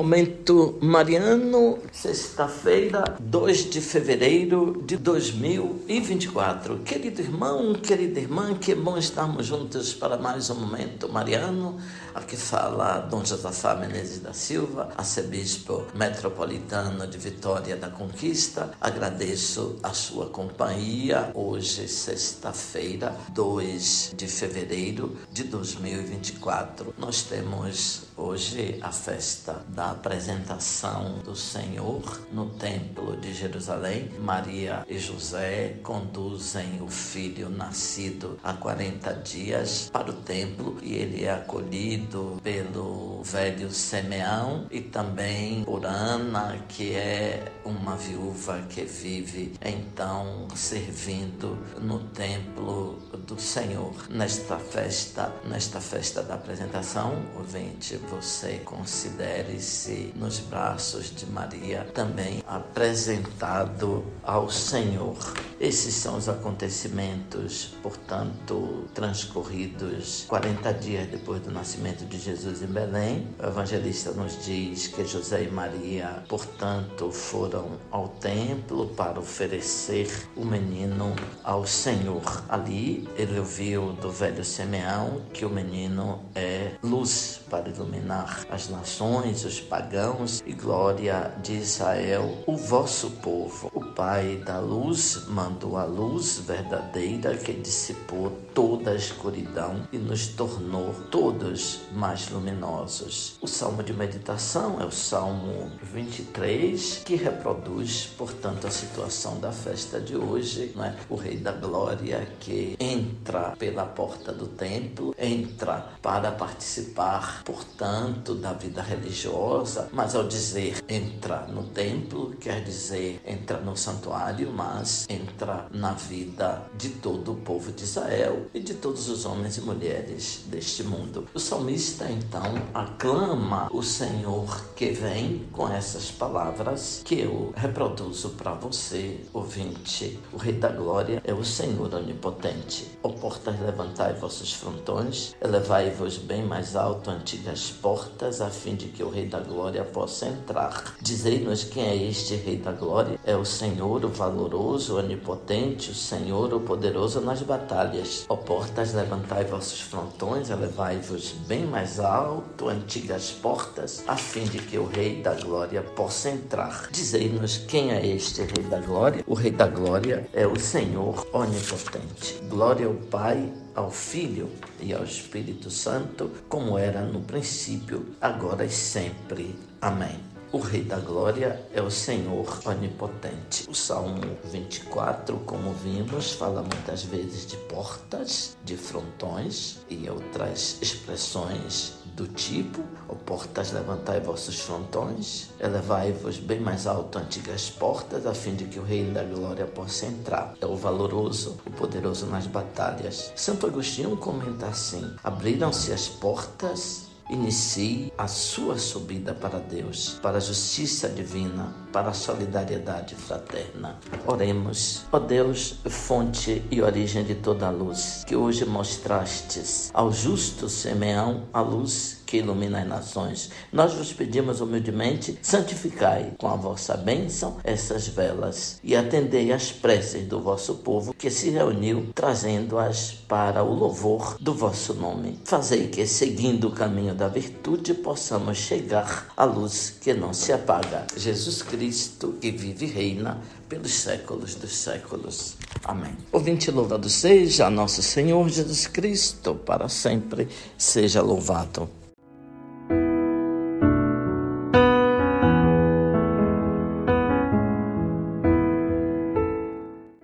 Momento Mariano, sexta-feira, 2 de fevereiro de 2024. Querido irmão, querida irmã, que bom estarmos juntos para mais um Momento Mariano. Aqui fala Dom Josafá Menezes da Silva, arcebispo metropolitano de Vitória da Conquista. Agradeço a sua companhia hoje, sexta-feira, 2 de fevereiro de 2024. Nós temos hoje a festa da apresentação do Senhor no Templo de Jerusalém. Maria e José conduzem o filho nascido há 40 dias para o templo e ele é acolhido pelo velho Simeão e também por Ana, que é uma viúva que vive então servindo no templo do Senhor. Nesta festa, nesta festa da apresentação, ouvinte, você considere-se nos braços de Maria também apresentado ao Senhor. Esses são os acontecimentos, portanto, transcorridos 40 dias depois do nascimento de Jesus em Belém. O evangelista nos diz que José e Maria, portanto, foram ao templo para oferecer o menino ao Senhor. Ali ele ouviu do velho Simeão que o menino é luz para iluminar as nações, os pagãos e glória de Israel, o vosso povo. Pai da luz mandou a luz verdadeira que dissipou toda a escuridão e nos tornou todos mais luminosos. O salmo de meditação é o Salmo 23, que reproduz, portanto, a situação da festa de hoje, não é? O Rei da Glória que entra pela porta do templo, entra para participar, portanto, da vida religiosa, mas ao dizer entra no templo, quer dizer entra no santuário, mas entra na vida de todo o povo de Israel e de todos os homens e mulheres deste mundo. O salmista então aclama o Senhor que vem com essas palavras que eu reproduzo para você, ouvinte. O Rei da Glória é o Senhor onipotente. Ó portas, levantai vossos frontões, elevai-vos bem mais alto, antigas portas, a fim de que o Rei da Glória possa entrar. Dizei-nos quem é este Rei da Glória? É o Senhor, o valoroso, o onipotente, o Senhor, o poderoso nas batalhas. Ó portas, levantai vossos frontões, elevai-vos bem mais alto, antigas portas, a fim de que o Rei da Glória possa entrar. Dizei-nos quem é este Rei da Glória? O Rei da Glória é o Senhor onipotente. Glória ao Pai, ao Filho e ao Espírito Santo, como era no princípio, agora e sempre. Amém. O Rei da Glória é o Senhor Onipotente. O Salmo 24, como vimos, fala muitas vezes de portas, de frontões e outras expressões do tipo: ó portas, levantai vossos frontões, elevai-vos bem mais alto antigas portas, a fim de que o Rei da Glória possa entrar. É o valoroso, o poderoso nas batalhas. Santo Agostinho comenta assim: abriram-se as portas inicie a sua subida para Deus, para a justiça divina, para a solidariedade fraterna. Oremos. Ó Deus, fonte e origem de toda a luz, que hoje mostrastes ao justo Simeão a luz que ilumina as nações. Nós vos pedimos humildemente, santificai com a vossa bênção essas velas e atendei às preces do vosso povo que se reuniu, trazendo-as para o louvor do vosso nome. Fazei que, seguindo o caminho da virtude, possamos chegar à luz que não se apaga. Jesus Cristo, que vive e reina pelos séculos dos séculos. Amém. Ouvinte louvado seja nosso Senhor Jesus Cristo, para sempre seja louvado.